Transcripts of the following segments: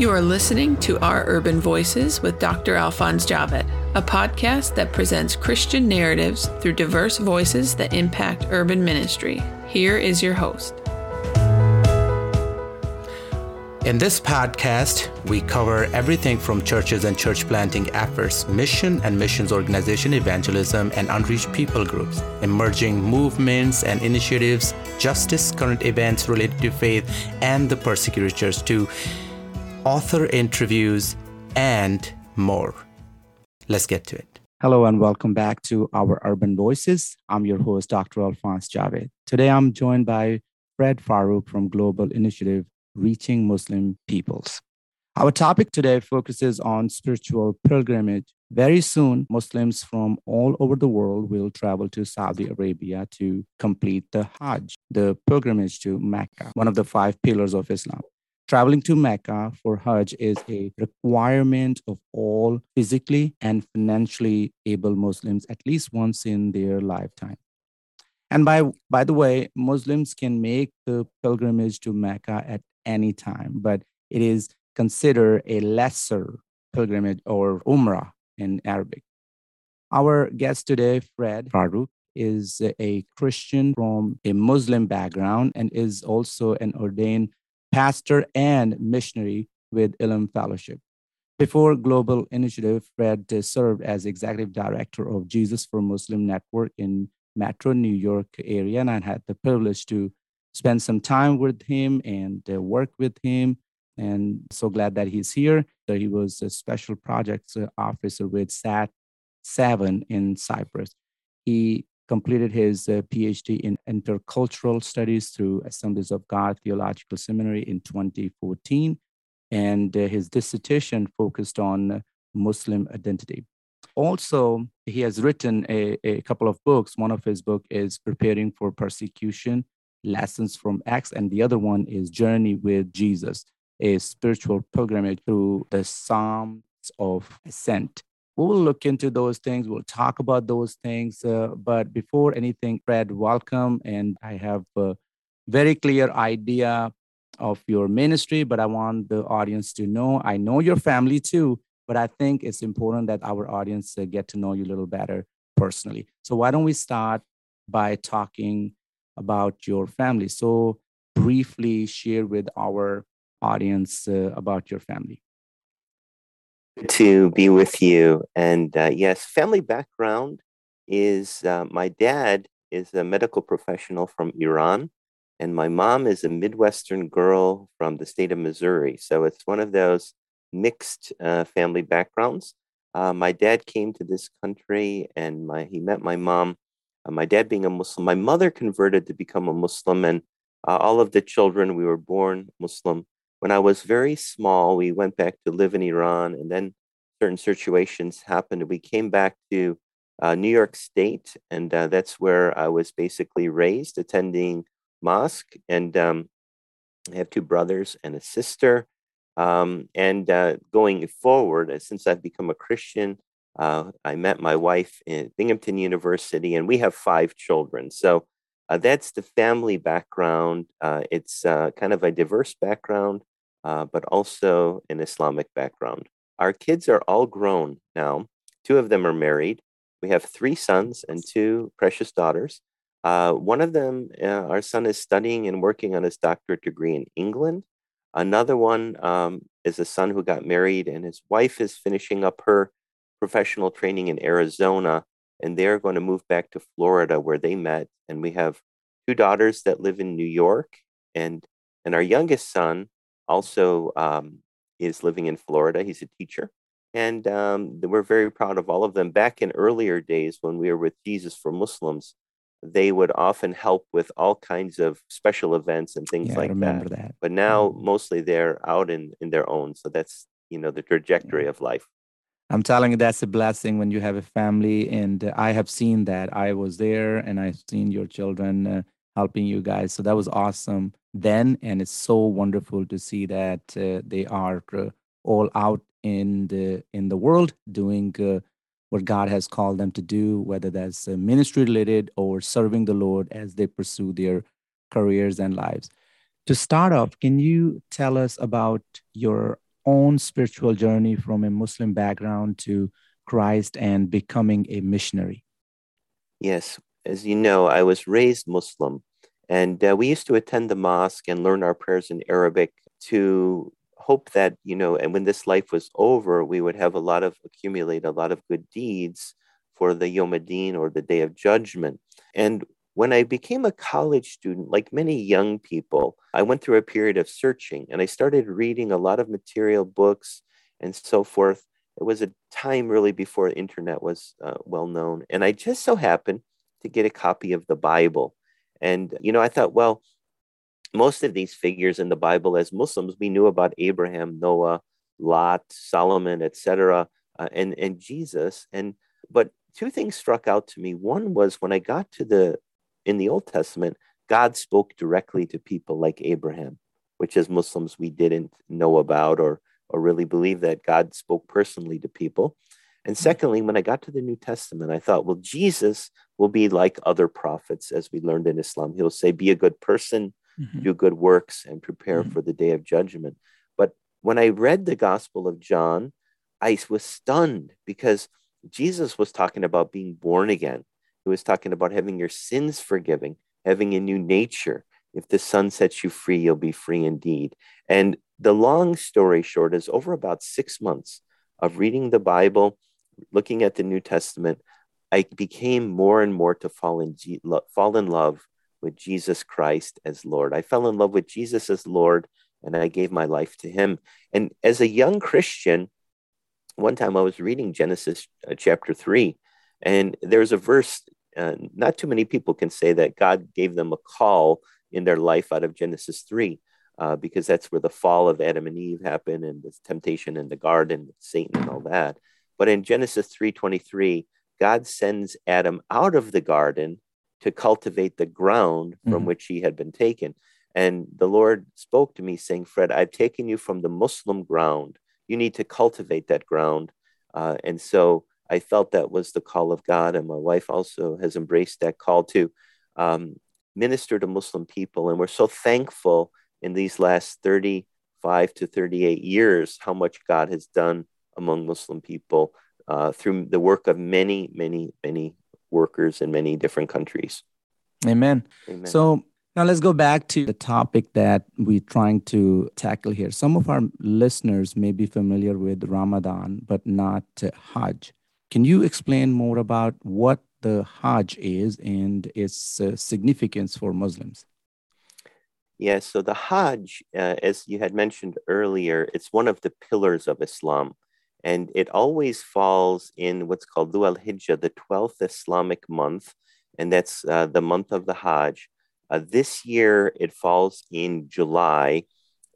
You are listening to Our Urban Voices with Dr. Alphonse Javed, a podcast that presents Christian narratives through diverse voices that impact urban ministry. Here is your host. In this podcast, we cover everything from churches and church planting efforts, mission and missions organization evangelism, and unreached people groups, emerging movements and initiatives, justice, current events related to faith, and the persecuted church, to author interviews, and more. Let's get to it. Hello, and welcome back to our Urban Voices. I'm your host, Dr. Alphonse Javed. Today, I'm joined by Fred Farrokh from Global Initiative reaching Muslim peoples. Our topic today focuses on spiritual pilgrimage. Very soon, Muslims from all over the world will travel to Saudi Arabia to complete the Hajj, the pilgrimage to Mecca, one of the five pillars of Islam. Traveling to Mecca for Hajj is a requirement of all physically and financially able Muslims at least once in their lifetime. And by, by the way, Muslims can make the pilgrimage to Mecca at any time, but it is considered a lesser pilgrimage or umrah in Arabic. Our guest today, Fred Farrokh, is a Christian from a Muslim background and is also an ordained pastor and missionary with Elim Fellowship. Before Global Initiative, Fred served as executive director of Jesus for Muslim Network in Metro New York area, and I had the privilege to spend some time with him and uh, work with him. And so glad that he's here. He was a special projects uh, officer with SAT 7 in Cyprus. He completed his uh, PhD in intercultural studies through Assemblies of God Theological Seminary in 2014. And uh, his dissertation focused on Muslim identity. Also, he has written a, a couple of books. One of his book is Preparing for Persecution Lessons from Acts, and the other one is Journey with Jesus, a spiritual pilgrimage through the Psalms of Ascent. We will look into those things. We'll talk about those things. Uh, but before anything, Fred, welcome. And I have a very clear idea of your ministry, but I want the audience to know. I know your family too, but I think it's important that our audience uh, get to know you a little better personally. So why don't we start by talking about your family. So, briefly share with our audience uh, about your family. To be with you. And uh, yes, family background is uh, my dad is a medical professional from Iran, and my mom is a Midwestern girl from the state of Missouri. So, it's one of those mixed uh, family backgrounds. Uh, my dad came to this country and my, he met my mom uh, my dad being a Muslim, my mother converted to become a Muslim, and uh, all of the children, we were born Muslim. When I was very small, we went back to live in Iran, and then certain situations happened. We came back to uh, New York State, and uh, that's where I was basically raised, attending mosque. And um, I have two brothers and a sister. Um, and uh, going forward, uh, since I've become a Christian, uh, I met my wife in Binghamton University, and we have five children. So uh, that's the family background. It's kind of a diverse background, uh, but also an Islamic background. Our kids are all grown now. Two of them are married. We have three sons and two precious daughters. Uh, one of them, our son, is studying and working on his doctorate degree in England. Another one um, is a son who got married, and his wife is finishing up her professional training in Arizona, and they're going to move back to Florida where they met. And we have two daughters that live in New York, and and our youngest son also um, is living in Florida. He's a teacher, and um, we're very proud of all of them. Back in earlier days when we were with Jesus for Muslims, they would often help with all kinds of special events and things yeah, like that. that. But now mm-hmm. mostly they're out in in their own. So that's you know the trajectory yeah. of life. I'm telling you, that's a blessing when you have a family. And uh, I have seen that. I was there and I've seen your children uh, helping you guys. So that was awesome then. And it's so wonderful to see that uh, they are uh, all out in the in the world doing uh, what God has called them to do, whether that's ministry related or serving the Lord as they pursue their careers and lives. To start off, can you tell us about your own spiritual journey from a Muslim background to Christ and becoming a missionary? Yes. As you know, I was raised Muslim, and uh, we used to attend the mosque and learn our prayers in Arabic to hope that, you know, and when this life was over, we would have a lot of, accumulate a lot of good deeds for the Yom Adin or the Day of Judgment. And when I became a college student, like many young people, I went through a period of searching and I started reading a lot of material, books, and so forth. It was a time really before the internet was uh, well known. And I just so happened to get a copy of the Bible. And, you know, I thought, well, most of these figures in the Bible, as Muslims, we knew about Abraham, Noah, Lot, Solomon, etc., uh, and and Jesus. And but two things struck out to me. One was when I got to the in the Old Testament, God spoke directly to people like Abraham, which as Muslims we didn't know about or, or really believe that God spoke personally to people. And mm-hmm. secondly, when I got to the New Testament, I thought, well, Jesus will be like other prophets, as we learned in Islam. He'll say, be a good person, mm-hmm. do good works, and prepare mm-hmm. for the day of judgment. But when I read the Gospel of John, I was stunned because Jesus was talking about being born again. He was talking about having your sins forgiven, having a new nature. If the Son sets you free, you'll be free indeed. And the long story short is over about six months of reading the Bible, looking at the New Testament, I became more and more to fall in, fall in love with Jesus Christ as Lord. I fell in love with Jesus as Lord and I gave my life to him. And as a young Christian, one time I was reading Genesis uh, chapter 3 and there's a verse, uh, not too many people can say that God gave them a call in their life out of Genesis 3, uh, because that's where the fall of Adam and Eve happened and the temptation in the garden, Satan and all that. But in Genesis 3.23, God sends Adam out of the garden to cultivate the ground from mm-hmm. which he had been taken. And the Lord spoke to me saying, Fred, I've taken you from the Muslim ground. You need to cultivate that ground. Uh, and so I felt that was the call of God, and my wife also has embraced that call to um, minister to Muslim people. And we're so thankful in these last 35 to 38 years how much God has done among Muslim people uh, through the work of many, many, many workers in many different countries. Amen. Amen. So now let's go back to the topic that we're trying to tackle here. Some of our listeners may be familiar with Ramadan, but not uh, Hajj. Can you explain more about what the Hajj is and its uh, significance for Muslims? Yes, so the Hajj, uh, as you had mentioned earlier, it's one of the pillars of Islam. And it always falls in what's called Dhul Hijjah, the 12th Islamic month. And that's uh, the month of the Hajj. Uh, this year, it falls in July.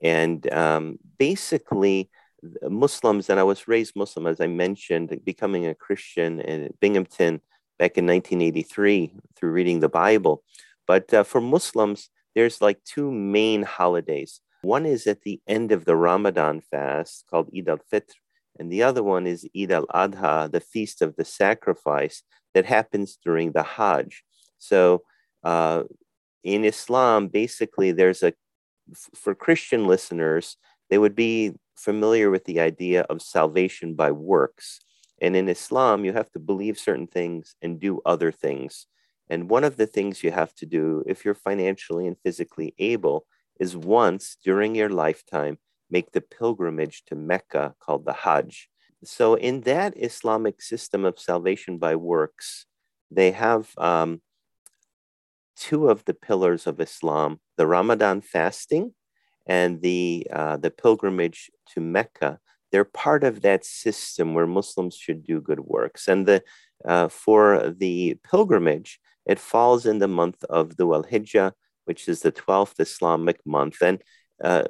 And um, basically, Muslims, and I was raised Muslim, as I mentioned, becoming a Christian in Binghamton back in 1983 through reading the Bible. But uh, for Muslims, there's like two main holidays. One is at the end of the Ramadan fast called Eid al Fitr, and the other one is Eid al Adha, the feast of the sacrifice that happens during the Hajj. So uh, in Islam, basically, there's a, for Christian listeners, they would be familiar with the idea of salvation by works. And in Islam, you have to believe certain things and do other things. And one of the things you have to do, if you're financially and physically able, is once during your lifetime make the pilgrimage to Mecca called the Hajj. So, in that Islamic system of salvation by works, they have um, two of the pillars of Islam the Ramadan fasting and the uh, the pilgrimage to Mecca, they're part of that system where Muslims should do good works. And the uh, for the pilgrimage, it falls in the month of Dhul Hijjah, which is the 12th Islamic month. And uh,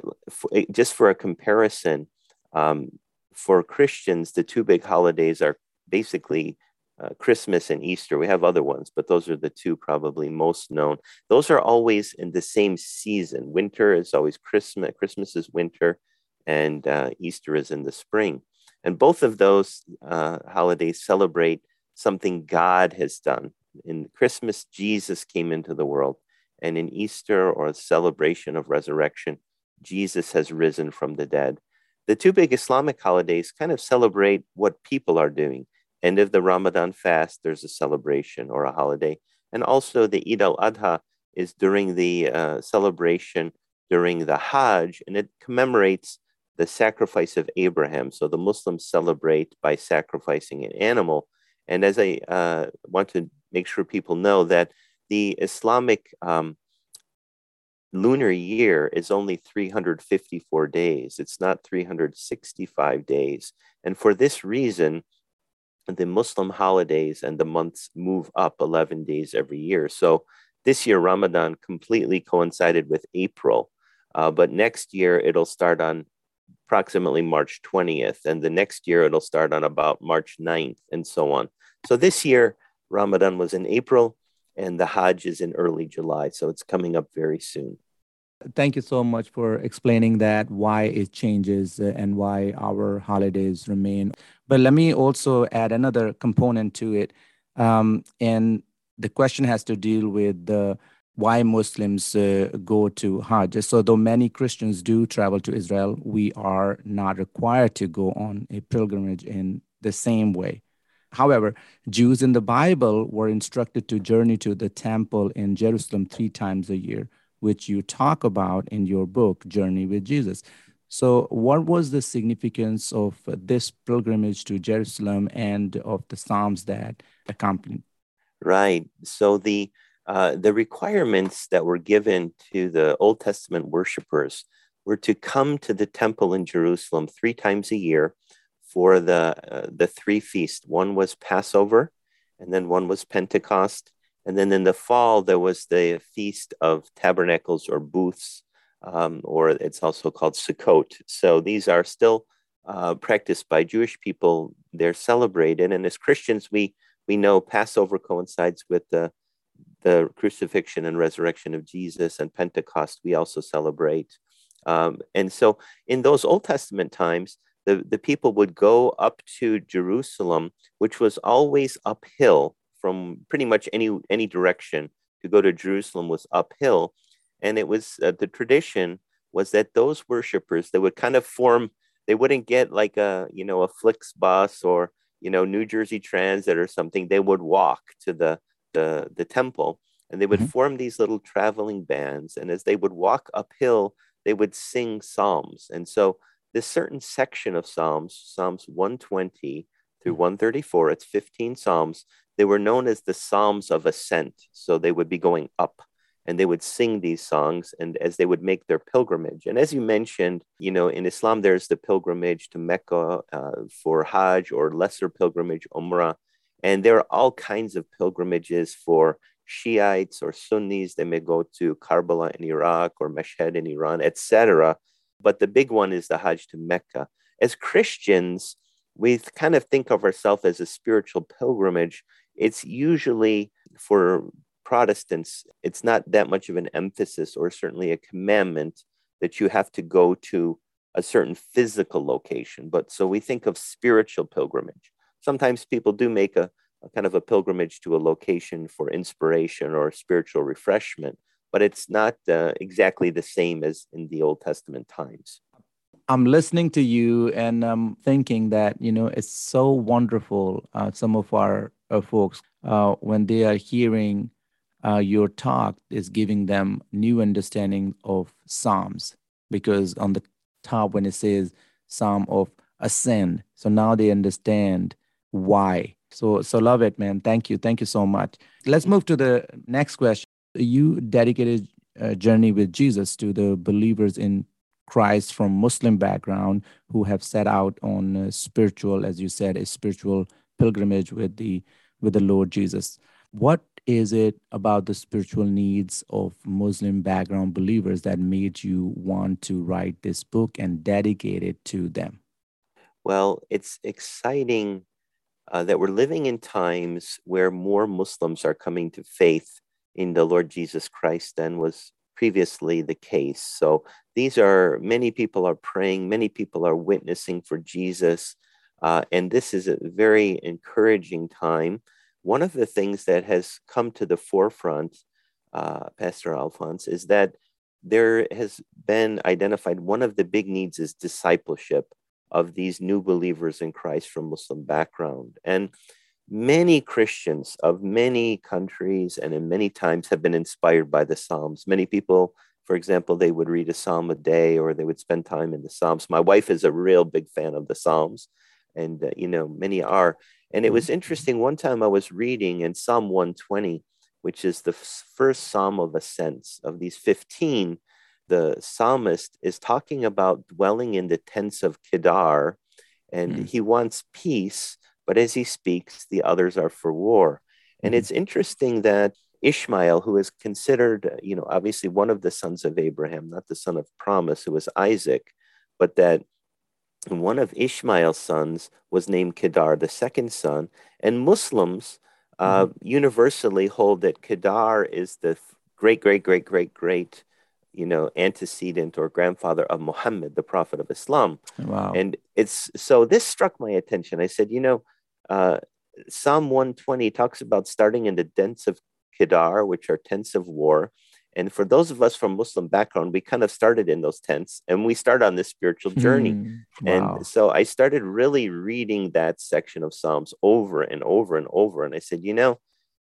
just for a comparison, um, for Christians, the two big holidays are basically uh, Christmas and Easter. We have other ones, but those are the two probably most known. Those are always in the same season. Winter is always Christmas. Christmas is winter, and uh, Easter is in the spring. And both of those uh, holidays celebrate something God has done. In Christmas, Jesus came into the world, and in Easter or a celebration of resurrection, Jesus has risen from the dead. the two big Islamic holidays kind of celebrate what people are doing. End of the Ramadan fast, there's a celebration or a holiday. And also the Eid al Adha is during the uh, celebration during the Hajj, and it commemorates the sacrifice of Abraham. So the Muslims celebrate by sacrificing an animal. And as I uh, want to make sure people know that the Islamic um, lunar year is only 354 days, it's not 365 days. And for this reason, the Muslim holidays and the months move up 11 days every year. So this year, Ramadan completely coincided with April. Uh, but next year, it'll start on approximately March 20th. And the next year, it'll start on about March 9th and so on. So this year, Ramadan was in April and the Hajj is in early July. So it's coming up very soon. Thank you so much for explaining that, why it changes uh, and why our holidays remain. But let me also add another component to it. Um, and the question has to deal with the why Muslims uh, go to Hajj. So, though many Christians do travel to Israel, we are not required to go on a pilgrimage in the same way. However, Jews in the Bible were instructed to journey to the temple in Jerusalem three times a year, which you talk about in your book, Journey with Jesus. So, what was the significance of this pilgrimage to Jerusalem and of the Psalms that accompanied? Right. So, the uh, the requirements that were given to the Old Testament worshipers were to come to the temple in Jerusalem three times a year for the uh, the three feasts. One was Passover, and then one was Pentecost, and then in the fall there was the feast of tabernacles or booths, um, or it's also called Sukkot. So these are still uh, practiced by Jewish people. They're celebrated, and as Christians, we we know Passover coincides with the the crucifixion and resurrection of Jesus and Pentecost, we also celebrate. Um, and so in those Old Testament times, the, the people would go up to Jerusalem, which was always uphill from pretty much any, any direction. To go to Jerusalem was uphill. And it was uh, the tradition was that those worshipers, they would kind of form, they wouldn't get like a, you know, a Flixbus or, you know, New Jersey Transit or something. They would walk to the, the, the temple and they would mm-hmm. form these little traveling bands. And as they would walk uphill, they would sing psalms. And so this certain section of psalms, Psalms 120 through mm-hmm. 134, it's 15 psalms, they were known as the psalms of ascent. So they would be going up and they would sing these songs and as they would make their pilgrimage and as you mentioned you know in islam there's the pilgrimage to mecca uh, for hajj or lesser pilgrimage umrah and there are all kinds of pilgrimages for Shiites or Sunnis. They may go to Karbala in Iraq or Mashhad in Iran, etc. But the big one is the Hajj to Mecca. As Christians, we kind of think of ourselves as a spiritual pilgrimage. It's usually for Protestants, it's not that much of an emphasis or certainly a commandment that you have to go to a certain physical location. But so we think of spiritual pilgrimage sometimes people do make a, a kind of a pilgrimage to a location for inspiration or spiritual refreshment, but it's not uh, exactly the same as in the Old Testament times. I'm listening to you and I'm thinking that, you know, it's so wonderful. Uh, some of our folks, uh, when they are hearing uh, your talk, is giving them new understanding of Psalms because on the top, when it says Psalm of Ascent, so now they understand why. So so love it, man. Thank you. Thank you so much. Let's move to the next question. You dedicated a journey with Jesus to the believers in Christ from Muslim background who have set out on spiritual, as you said, a spiritual pilgrimage with the with the Lord Jesus. What is it about the spiritual needs of Muslim background believers that made you want to write this book and dedicate it to them? Well, it's exciting uh, that we're living in times where more Muslims are coming to faith in the Lord Jesus Christ than was previously the case. So these are many people are praying, many people are witnessing for Jesus. Uh, and this is a very encouraging time. One of the things that has come to the forefront, uh, Pastor Alphonse, is that there has been identified one of the big needs is discipleship of these new believers in Christ from Muslim background. And many Christians of many countries and in many times have been inspired by the Psalms. Many people, for example, they would read a psalm a day or they would spend time in the Psalms. My wife is a real big fan of the Psalms, and uh, you know, many are. And it was interesting. One time I was reading in Psalm 120, which is the first Psalm of Ascents of these 15. The psalmist is talking about dwelling in the tents of Kedar, and mm. he wants peace but as he speaks, the others are for war. And mm-hmm. it's interesting that Ishmael, who is considered, you know, obviously one of the sons of Abraham, not the son of promise, who was Isaac, but that one of Ishmael's sons was named Kedar, the second son. And Muslims uh, mm-hmm. universally hold that Kedar is the great, great, great, great, great you know, antecedent or grandfather of Muhammad, the prophet of Islam. Wow. And it's so this struck my attention. I said, you know, uh, Psalm 120 talks about starting in the tents of Kedar, which are tents of war. And for those of us from Muslim background, we kind of started in those tents and we start on this spiritual journey. Mm, wow. And so I started really reading that section of Psalms over and over and over. And I said, you know,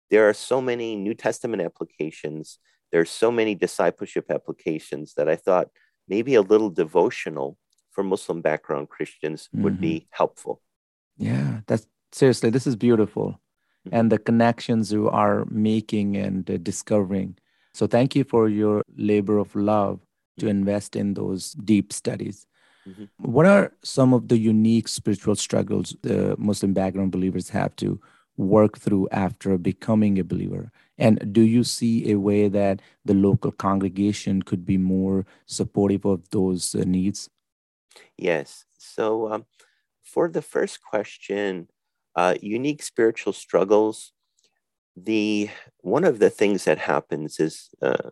there are so many New Testament applications, there's so many discipleship applications that I thought maybe a little devotional for Muslim background Christians mm-hmm. would be helpful. Yeah, that's seriously, this is beautiful. Mm-hmm. And the connections you are making and uh, discovering. So, thank you for your labor of love to invest in those deep studies. Mm-hmm. What are some of the unique spiritual struggles the Muslim background believers have to work through after becoming a believer? And do you see a way that the local congregation could be more supportive of those uh, needs? Yes. So, um, for the first question, uh, unique spiritual struggles. The one of the things that happens is, uh,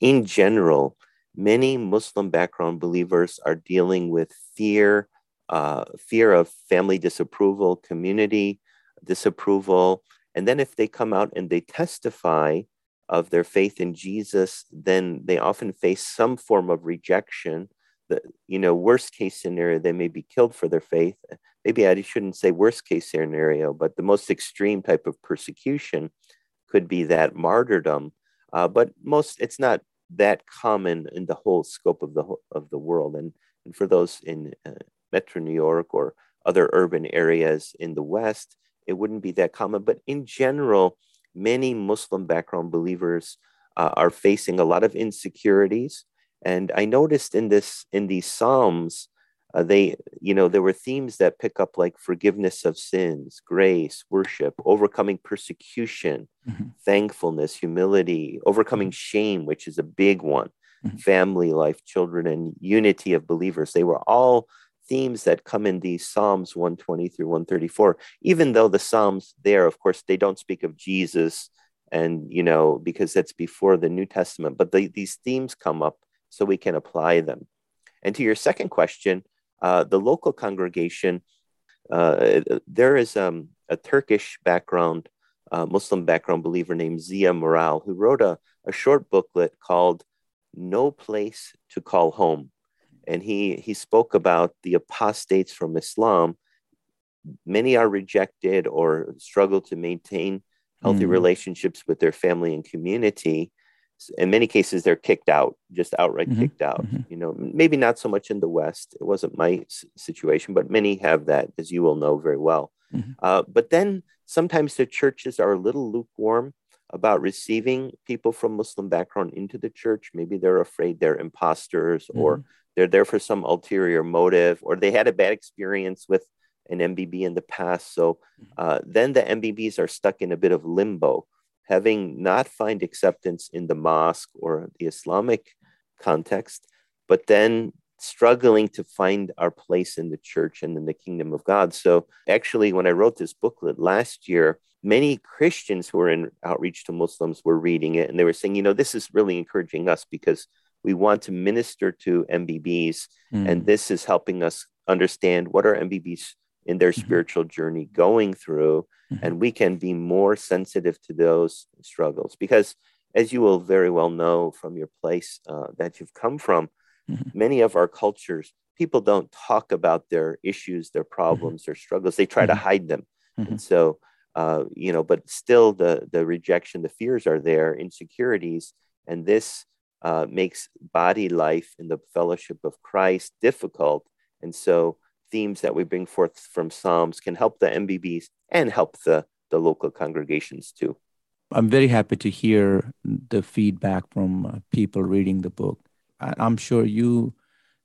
in general, many Muslim background believers are dealing with fear, uh, fear of family disapproval, community disapproval, and then if they come out and they testify of their faith in Jesus, then they often face some form of rejection. The you know worst case scenario, they may be killed for their faith, maybe I shouldn't say worst case scenario, but the most extreme type of persecution could be that martyrdom. Uh, but most, it's not that common in the whole scope of the of the world. And, and for those in uh, Metro New York or other urban areas in the West, it wouldn't be that common. But in general, many Muslim background believers uh, are facing a lot of insecurities. And I noticed in this in these Psalms uh, they you know there were themes that pick up like forgiveness of sins grace worship overcoming persecution mm-hmm. thankfulness humility overcoming shame which is a big one mm-hmm. family life children and unity of believers they were all themes that come in these psalms 120 through 134 even though the psalms there of course they don't speak of jesus and you know because that's before the new testament but the, these themes come up so we can apply them and to your second question uh, the local congregation, uh, there is um, a Turkish background, uh, Muslim background believer named Ziya Meral, who wrote a, a short booklet called No Place to Call Home. And he, he spoke about the apostates from Islam. Many are rejected or struggle to maintain healthy mm. relationships with their family and community in many cases they're kicked out just outright mm-hmm. kicked out mm-hmm. you know maybe not so much in the west it wasn't my situation but many have that as you will know very well mm-hmm. uh, but then sometimes the churches are a little lukewarm about receiving people from muslim background into the church maybe they're afraid they're imposters or mm-hmm. they're there for some ulterior motive or they had a bad experience with an mbb in the past so mm-hmm. uh, then the mbbs are stuck in a bit of limbo having not find acceptance in the mosque or the Islamic context, but then struggling to find our place in the church and in the kingdom of God. So, actually, when I wrote this booklet last year, many Christians who were in outreach to Muslims were reading it and they were saying, you know, this is really encouraging us because we want to minister to MBBs, mm. and this is helping us understand what are MBBs in their mm-hmm. spiritual journey going through mm-hmm. and we can be more sensitive to those struggles because as you will very well know from your place uh, that you've come from, mm-hmm. many of our cultures, people don't talk about their issues, their mm-hmm. problems, their struggles. They try to mm-hmm. hide them. Mm-hmm. And so, uh, you know, but still the, the rejection, the fears are there, insecurities. And this uh, makes body life in the fellowship of Christ difficult. And so, themes that we bring forth from Psalms can help the MBBs and help the, the local congregations too. I'm very happy to hear the feedback from uh, people reading the book. I'm sure you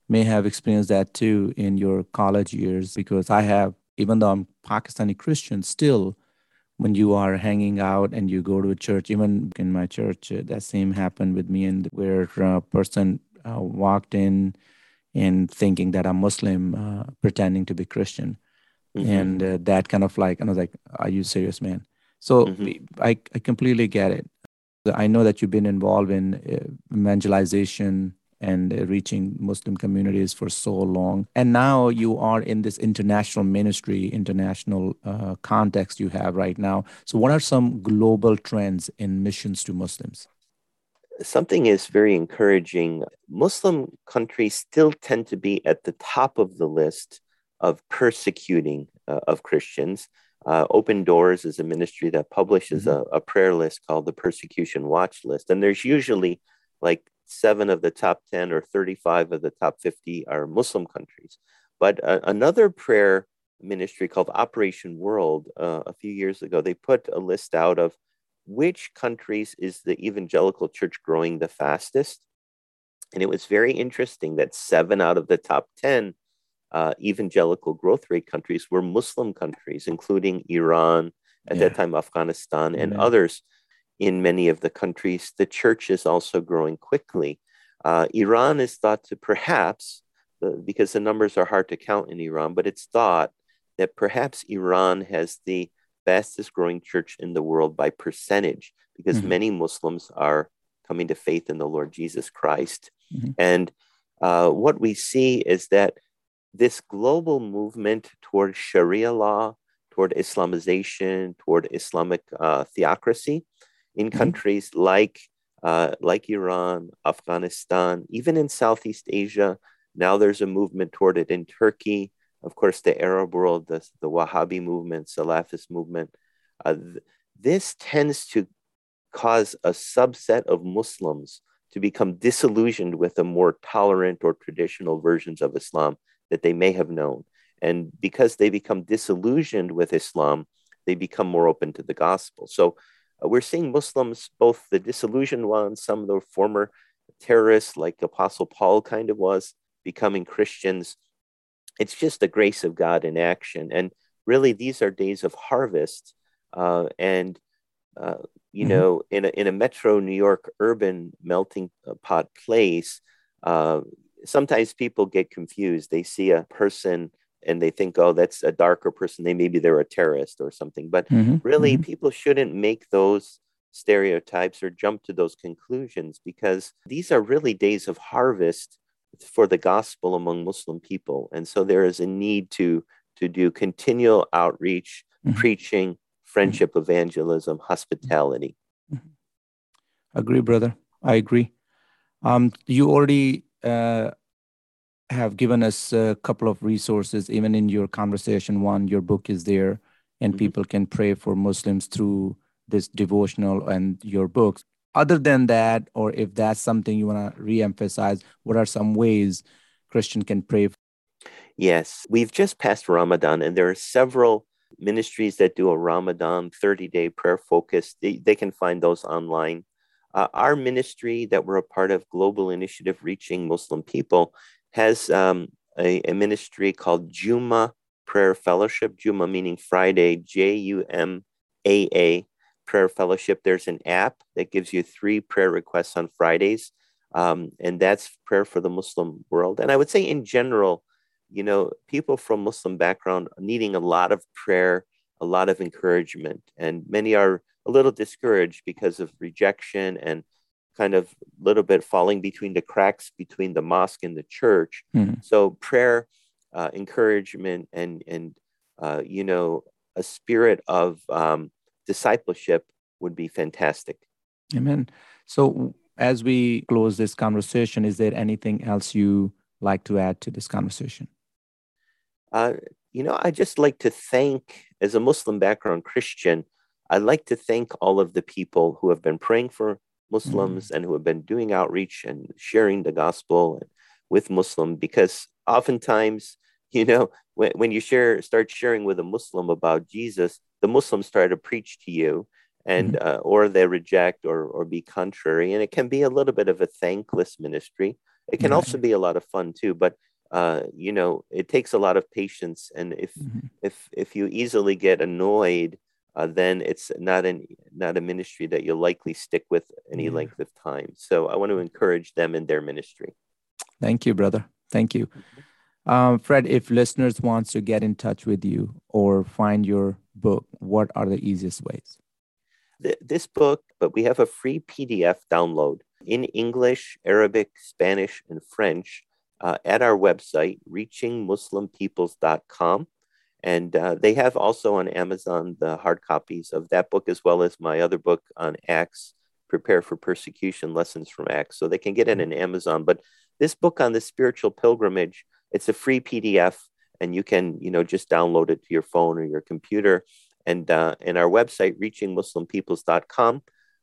may have experienced that too in your college years because I have, even though I'm Pakistani Christian, still when you are hanging out and you go to a church, even in my church, uh, that same happened with me, and where a person uh, walked in and thinking that I'm Muslim, uh, pretending to be Christian. Mm-hmm. And uh, that kind of like, and I was like, are you serious, man? So mm-hmm. I, I completely get it. I know that you've been involved in uh, evangelization and uh, reaching Muslim communities for so long. And now you are in this international ministry, international uh, context you have right now. So, what are some global trends in missions to Muslims? Something is very encouraging. Muslim countries still tend to be at the top of the list of persecuting uh, of Christians. Uh, Open Doors is a ministry that publishes mm-hmm. a, a, prayer list called the Persecution Watch List. And there's usually like seven of the top 10 or 35 of the top 50 are Muslim countries. But uh, another prayer ministry called Operation World uh, a few years ago, they put a list out of which countries is the evangelical church growing the fastest. And it was very interesting that seven out of the top 10 uh, evangelical growth rate countries were Muslim countries, including Iran, at yeah. that time Afghanistan, and others in many of the countries. The church is also growing quickly. Uh, Iran is thought to perhaps, uh, because the numbers are hard to count in Iran, but it's thought that perhaps Iran has the fastest growing church in the world by percentage, because mm-hmm. many Muslims are coming to faith in the Lord Jesus Christ. Mm-hmm. And uh, what we see is that this global movement toward Sharia law, toward Islamization, toward Islamic uh, theocracy, in mm-hmm. countries like uh, like Iran, Afghanistan, even in Southeast Asia. Now there's a movement toward it in Turkey. Of course, the Arab world, the, the Wahhabi movement, Salafist movement. Uh, th- this tends to cause a subset of Muslims to become disillusioned with the more tolerant or traditional versions of Islam that they may have known. And because they become disillusioned with Islam, they become more open to the gospel. So uh, we're seeing Muslims, both the disillusioned ones, some of the former terrorists, like Apostle Paul kind of was, becoming Christians. It's just the grace of God in action. And really, these are days of harvest. Uh, and, uh, you mm-hmm. know, in a, in a metro New York urban melting pot place, uh, sometimes people get confused. They see a person and they think, oh, that's a darker person. They maybe they're a terrorist or something. But mm-hmm. really, mm-hmm. people shouldn't make those stereotypes or jump to those conclusions because these are really days of harvest for the gospel among Muslim people. And so there is a need to to do continual outreach, mm-hmm. preaching, friendship, mm-hmm. evangelism, hospitality. Mm-hmm. Agree, brother. I agree. Um, you already uh, have given us a couple of resources, even in your conversation one, your book is there, and mm-hmm. people can pray for Muslims through this devotional and your books. Other than that, or if that's something you want to re-emphasize, what are some ways Christian can pray? Yes, we've just passed Ramadan, and there are several ministries that do a Ramadan 30 day prayer focus. They, they can find those online. Uh, our ministry that we're a part of, Global Initiative Reaching Muslim People, has um, a, a, ministry called Jumaa Prayer Fellowship. Jumaa meaning Friday, J U M A A Prayer Fellowship. There's an app that gives you three prayer requests on Fridays, um, and that's prayer for the Muslim world. And I would say, in general, you know, people from Muslim background needing a lot of prayer, a lot of encouragement, and many are a little discouraged because of rejection and kind of a little bit falling between the cracks between the mosque and the church. Mm. So prayer, uh, encouragement, and and uh, you know a spirit of um, discipleship would be fantastic. Amen. So, as we close this conversation, is there anything else you like to add to this conversation? Uh, you know, I just like to thank, as a Muslim background Christian, I'd like to thank all of the people who have been praying for Muslims mm. and who have been doing outreach and sharing the gospel with Muslim because oftentimes, you know, when, when you share start sharing with a Muslim about Jesus, the Muslims try to preach to you and mm-hmm. uh, or they reject or or be contrary and it can be a little bit of a thankless ministry. It can right. also be a lot of fun too but uh, you know it takes a lot of patience and if mm-hmm. if if you easily get annoyed uh, then it's not an not a ministry that you'll likely stick with any length of time. So i want to encourage them in their ministry. Thank you brother. Thank you. Um, fred if listeners wants to get in touch with you or find your book what are the easiest ways this book, but we have a free PDF download in English, Arabic, Spanish, and French uh, at our website, reachingmuslimpeoples.com. And uh, they have also on Amazon the hard copies of that book, as well as my other book on Acts, Prepare for Persecution Lessons from Acts. So they can get it in Amazon. But this book on the spiritual pilgrimage, it's a free PDF and you can, you know, just download it to your phone or your computer and uh, in our website, reachingmuslimpeoples.com,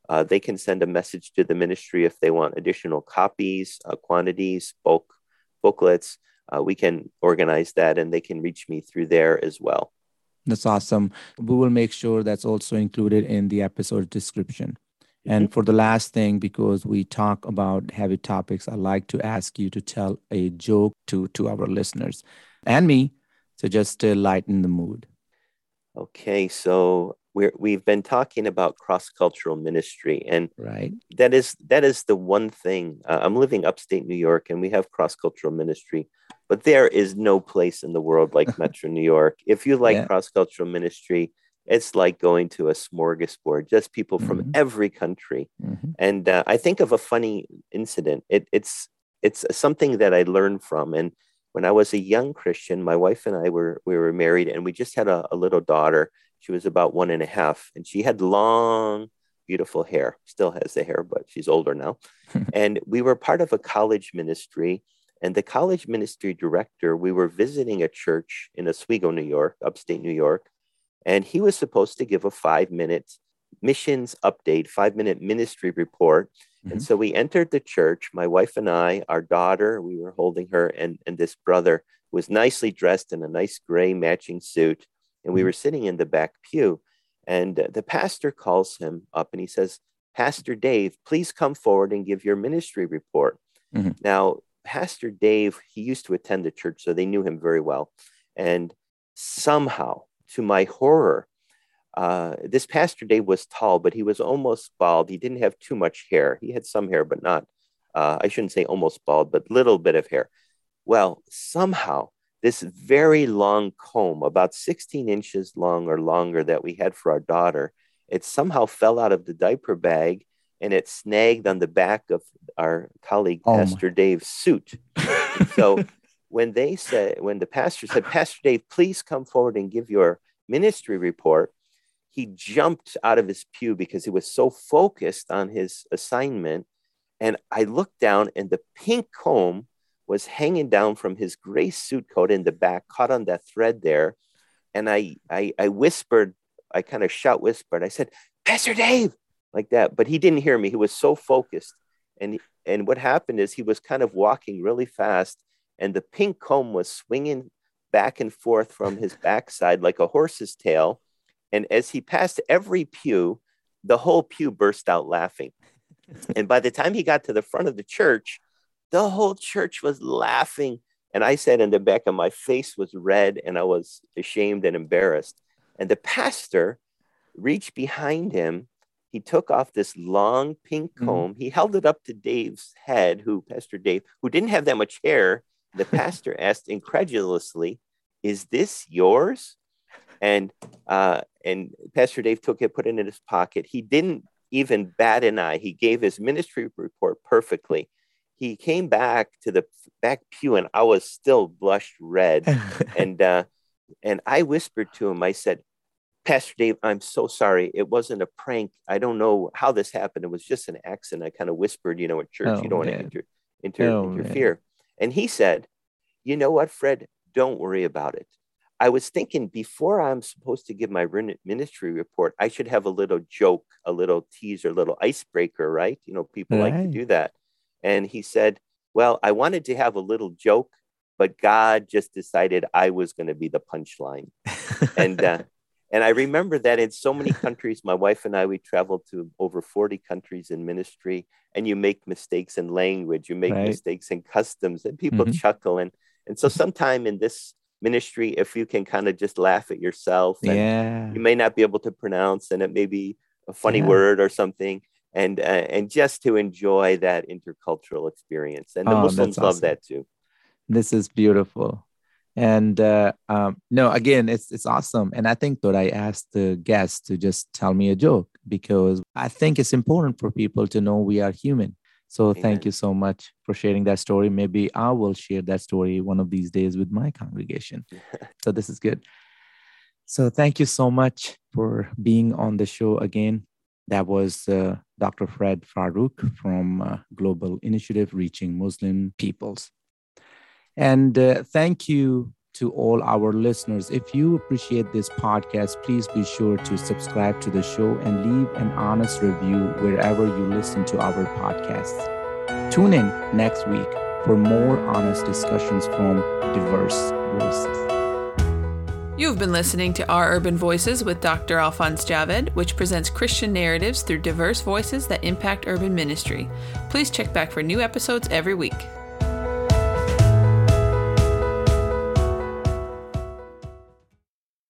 uh, they can send a message to the ministry if they want additional copies, uh, quantities, bulk booklets. Uh, we can organize that and they can reach me through there as well. That's awesome. We will make sure that's also included in the episode description. Mm-hmm. And for the last thing, because we talk about heavy topics, I'd like to ask you to tell a joke to, to our listeners and me to just to lighten the mood. Okay, so we're we've been talking about cross cultural ministry, and right that is that is the one thing. Uh, I'm living upstate New York, and we have cross cultural ministry, but there is no place in the world like Metro New York. If you like yeah. cross cultural ministry, it's like going to a smorgasbord, just people mm-hmm. from every country. Mm-hmm. And uh, I think of a funny incident. It, it's it's something that I learned from, and when I was a young Christian, my wife and I were we were married, and we just had a, a little daughter. She was about one and a half, and she had long, beautiful hair. Still has the hair, but she's older now. and we were part of a college ministry. And the college ministry director, we were visiting a church in Oswego, New York, upstate New York, and he was supposed to give a five minute missions update, five minute ministry report. Mm-hmm. And so we entered the church, my wife and I, our daughter, we were holding her, and, and this brother was nicely dressed in a nice gray matching suit. And we mm-hmm. were sitting in the back pew. And the pastor calls him up and he says, Pastor Dave, please come forward and give your ministry report. Mm-hmm. Now, Pastor Dave, he used to attend the church, so they knew him very well. And somehow, to my horror, uh, this pastor Dave was tall, but he was almost bald. He didn't have too much hair. He had some hair, but not, uh, I shouldn't say almost bald, but little bit of hair. Well, somehow this very long comb, about 16 inches long or longer that we had for our daughter, it somehow fell out of the diaper bag and it snagged on the back of our colleague, oh Pastor my. Dave's suit. so when they said, when the pastor said, Pastor Dave, please come forward and give your ministry report, he jumped out of his pew because he was so focused on his assignment. And I looked down, and the pink comb was hanging down from his gray suit coat in the back, caught on that thread there. And I, I, I whispered, I kind of shout whispered, I said, Pastor Dave, like that. But he didn't hear me. He was so focused. And, and what happened is he was kind of walking really fast, and the pink comb was swinging back and forth from his backside like a horse's tail and as he passed every pew, the whole pew burst out laughing. and by the time he got to the front of the church, the whole church was laughing. And I said in the back of my face was red and I was ashamed and embarrassed. And the pastor reached behind him. He took off this long pink mm-hmm. comb. Mm-hmm. He held it up to Dave's head, who, Pastor Dave, who didn't have that much hair. The pastor asked incredulously, Is this yours? And uh, and Pastor Dave took it, put it in his pocket. He didn't even bat an eye. He gave his ministry report perfectly. He came back to the back pew, and I was still blushed red. and uh, and I whispered to him. I said, Pastor Dave, I'm so sorry. It wasn't a prank. I don't know how this happened. It was just an accident. I kind of whispered, you know, at church, oh, you don't man. want to inter- inter- oh, interfere. Man. And he said, You know what, Fred? Don't worry about it. I was thinking before I'm supposed to give my ministry report, I should have a little joke, a little teaser, a little icebreaker, right? You know, people right. like to do that. And he said, Well, I wanted to have a little joke, but God just decided I was going to be the punchline. and uh, and I remember that in so many countries, my wife and I, we traveled to over 40 countries in ministry, and you make mistakes in language, you make right. mistakes in customs, and people mm-hmm. chuckle. And, and so, sometime in this ministry, if you can kind of just laugh at yourself, yeah. you may not be able to pronounce, and it may be a funny yeah. word or something, and, uh, and just to enjoy that intercultural experience. And the oh, Muslims awesome. love that too. This is beautiful and uh, um, no again it's it's awesome and i think that i asked the guests to just tell me a joke because i think it's important for people to know we are human so Amen. thank you so much for sharing that story. Maybe i will share that story one of these days with my congregation. So this is good. So thank you so much for being on the show again. That was uh, dr fred Farrokh from uh, global initiative reaching muslim peoples. And uh, thank you to all our listeners. If you appreciate this podcast, please be sure to subscribe to the show and leave an honest review wherever you listen to our podcasts. Tune in next week for more honest discussions from diverse voices. You've been listening to Our Urban Voices with Dr. Alphonse Javed, which presents Christian narratives through diverse voices that impact urban ministry. Please check back for new episodes every week.